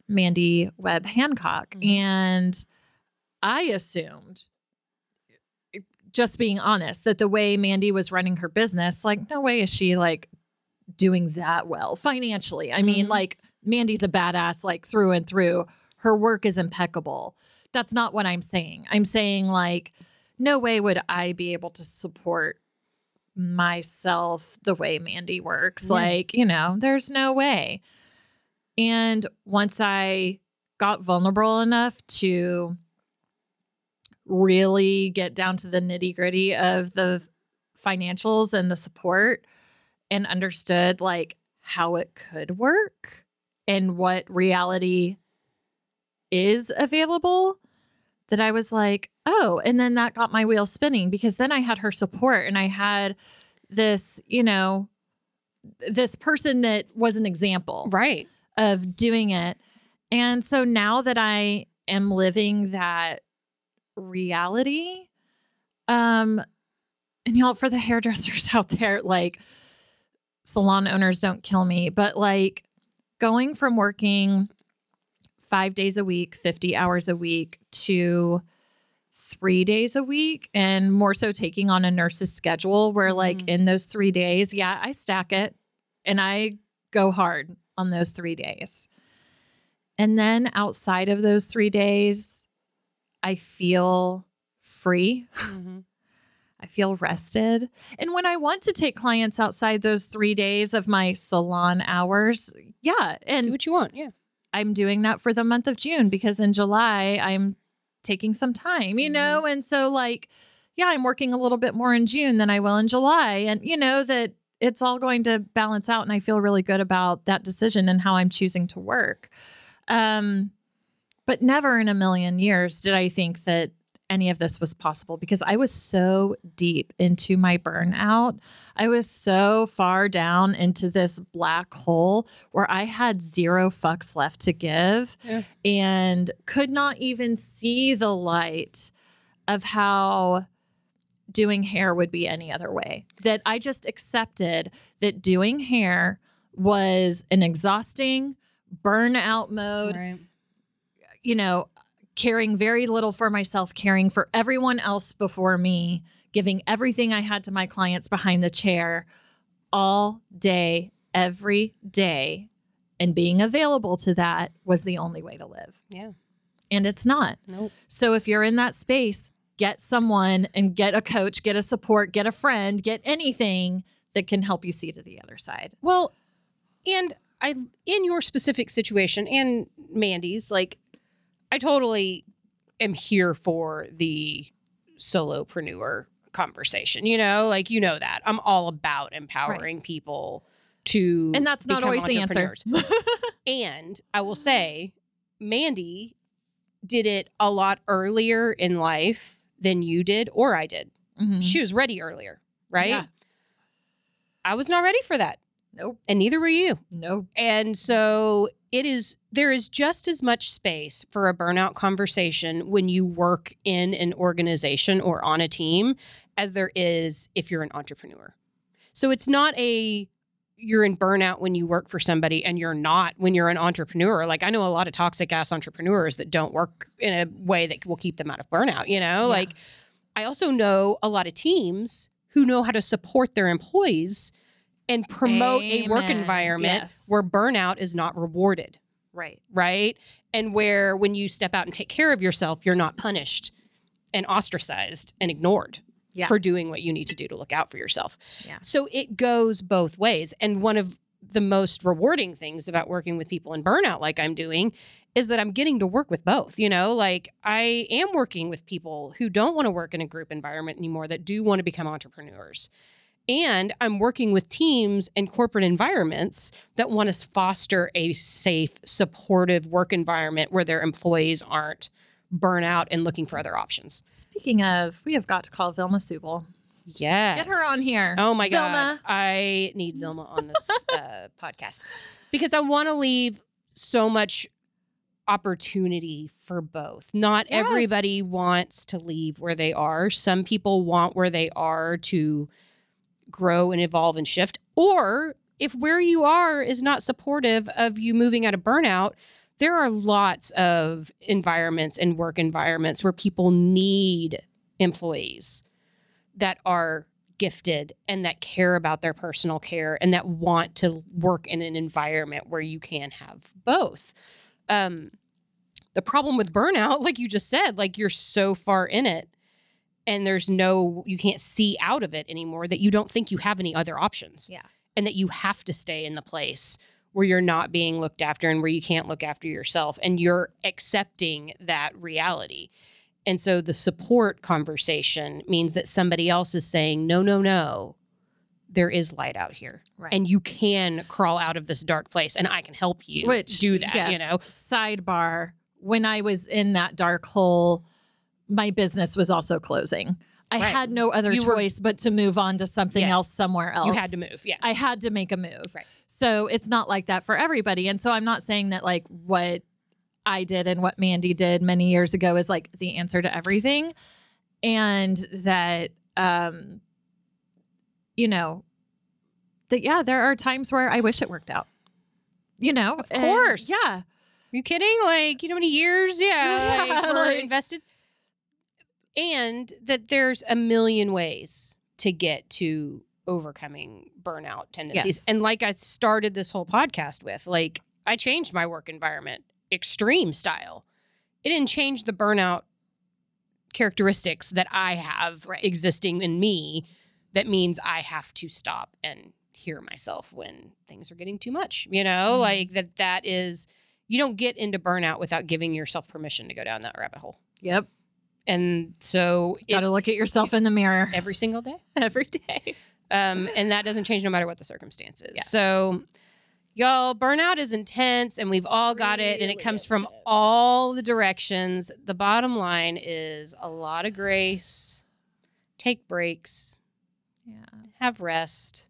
Mandy Webb Hancock. Mhm. And I assumed, just being honest, that the way Mandy was running her business, like, no way is she like doing that well financially. I mean, Mhm. like, Mandy's a badass, like, through and through. Her work is impeccable. That's not what I'm saying. I'm saying, like, no way would I be able to support myself the way Mandy works. Yeah. Like, you know, there's no way. And once I got vulnerable enough to really get down to the nitty gritty of the financials and the support and understood like how it could work and what reality is available that I was like, oh, and then that got my wheel spinning because then I had her support and I had this, you know, this person that was an example Right. Of doing it. And so now that I am living that reality, um, and y'all, for the hairdressers out there, like salon owners don't kill me, but like going from working five days a week, 50 hours a week to three days a week and more so taking on a nurse's schedule where like Mhm. in those three days, yeah, I stack it and I go hard on those three days. And then outside of those three days, I feel free. Mm-hmm. I feel rested. And when I want to take clients outside those three days of my salon hours, yeah. And Do And what you want. Yeah. I'm doing that for the month of June because in July I'm taking some time, you know? And so, like, yeah, I'm working a little bit more in June than I will in July. And, you know, that it's all going to balance out. And I feel really good about that decision and how I'm choosing to work. Um, but never in a million years did I think that any of this was possible because I was so deep into my burnout. I was so far down into this black hole where I had zero fucks left to give Yeah. and could not even see the light of how doing hair would be any other way. That I just accepted that doing hair was an exhausting burnout mode Right. you know, caring very little for myself, caring for everyone else before me, giving everything I had to my clients behind the chair all day, every day. And being available to that was the only way to live. Yeah. And it's not. Nope. So if you're in that space, get someone and get a coach, get a support, get a friend, get anything that can help you see to the other side. Well, and I in your specific situation and Mandy's, like I totally am here for the solopreneur conversation. You know, like you know that. I'm all about empowering people to And that's not always the answer. and I will say, Mandy did it a lot earlier in life than you did or I did. Mhm. She was ready earlier, right? Yeah. I was not ready for that. Nope. And neither were you. Nope. And so it is there is just as much space for a burnout conversation when you work in an organization or on a team as there is if you're an entrepreneur. So it's not a you're in burnout when you work for somebody and you're not when you're an entrepreneur. Like I know a lot of toxic ass entrepreneurs that don't work in a way that will keep them out of burnout, you know? Yeah. Like I also know a lot of teams who know how to support their employees and promote a work environment Yes. where burnout is not rewarded, Right. right? And where when you step out and take care of yourself, you're not punished and ostracized and ignored Yeah. for doing what you need to do to look out for yourself. Yeah. So it goes both ways. And one of the most rewarding things about working with people in burnout like I'm doing is that I'm getting to work with both. You know, like I am working with people who don't want to work in a group environment anymore that do want to become entrepreneurs. And I'm working with teams and corporate environments that want to foster a safe, supportive work environment where their employees aren't burnout and looking for other options. Speaking of, we have got to call Vilma Subel. Yes. Get her on here. Oh my God. Vilma. I need Vilma on this uh, podcast because I want to leave so much opportunity for both. Not Yes. everybody wants to leave where they are. Some people want where they are to grow and evolve and shift. Or if where you are is not supportive of you moving out of burnout, there are lots of environments and work environments where people need employees that are gifted and that care about their personal care and that want to work in an environment where you can have both. Um, the problem with burnout, like you just said, like you're so far in it and there's no, you can't see out of it anymore that you don't think you have any other options. Yeah. And that you have to stay in the place where you're not being looked after and where you can't look after yourself and you're accepting that reality. And so the support conversation means that somebody else is saying, no, no, no, there is light out here. Right. And you can crawl out of this dark place and I can help you Which do that, yes, you know? Sidebar: When I was in that dark hole, my business was also closing. I Right. had no other You were- choice but to move on to something Yes. else somewhere else. You had to move. Yeah. I had to make a move. Right. So it's not like that for everybody. And so I'm not saying that like what I did and what Mandy did many years ago is like the answer to everything. And that um you know that yeah, there are times where I wish it worked out. You know? Of and- course. yeah. you kidding? Like, you know how many years? Yeah. Yeah, like, were like- invested. And that there's a million ways to get to overcoming burnout tendencies. Yes. And like I started this whole podcast with, like, I changed my work environment extreme style. It didn't change the burnout characteristics that I have Right. existing in me that means I have to stop and hear myself when things are getting too much. You know, Mhm. like that that is you don't get into burnout without giving yourself permission to go down that rabbit hole. Yep. And so it, Got to look at yourself in the mirror every single day. every day. Um, and that doesn't change no matter what the circumstances. Yeah. So, y'all, burnout is intense and we've all got it, and it Really comes from all the directions. The bottom line is a lot of grace, take breaks, Yeah. have rest,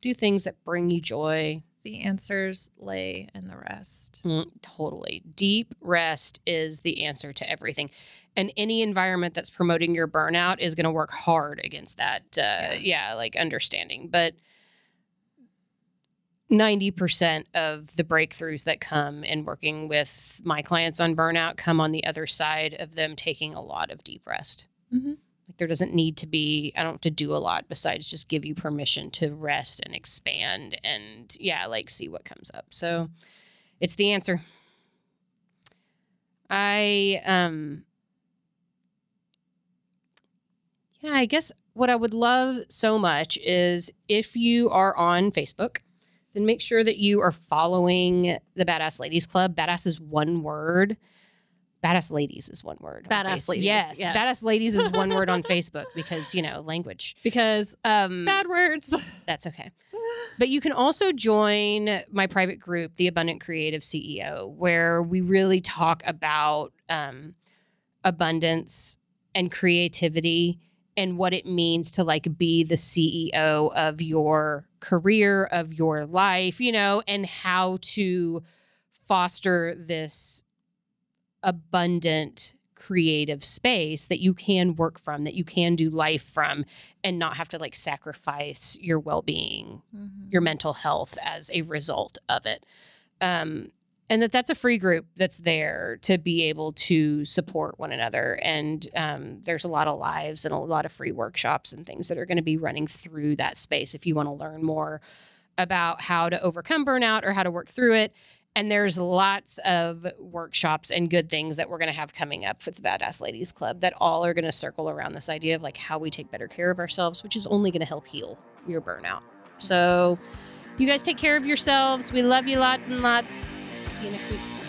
do things that bring you joy. The answers lay in the rest. Mm, totally. Deep rest is the answer to everything. And any environment that's promoting your burnout is going to work hard against that. Uh, yeah. Yeah. like understanding. But 90% of the breakthroughs that come in working with my clients on burnout come on the other side of them taking a lot of deep rest. Mhm. Like there doesn't need to be, I don't have to do a lot besides just give you permission to rest and expand and, yeah, like see what comes up. So it's the answer. I, um, yeah, I guess what I would love so much is if you are on Facebook, then make sure that you are following the Badass Ladies Club. Badass is one word. Badass Ladies is one word. Badass. Ladies, Yes, yes. Badass Ladies is one word on Facebook because you know language. Because Um, bad words. that's okay. But you can also join my private group, the Abundant Creative CEO, where we really talk about um, abundance and creativity and what it means to like be the CEO of your career, of your life, you know, and how to foster this abundant creative space that you can work from, that you can do life from, and not have to like sacrifice your well-being your mental health as a result of it. Um, and that that's a free group that's there to be able to support one another and um, there's a lot of lives and a lot of free workshops and things that are going to be running through that space if you want to learn more about how to overcome burnout or how to work through it and there's lots of workshops and good things that we're going to have coming up with the Badass Ladies Club that all are going to circle around this idea of like how we take better care of ourselves, which is only going to help heal your burnout. So, you guys take care of yourselves. We love you lots and lots. See you next week.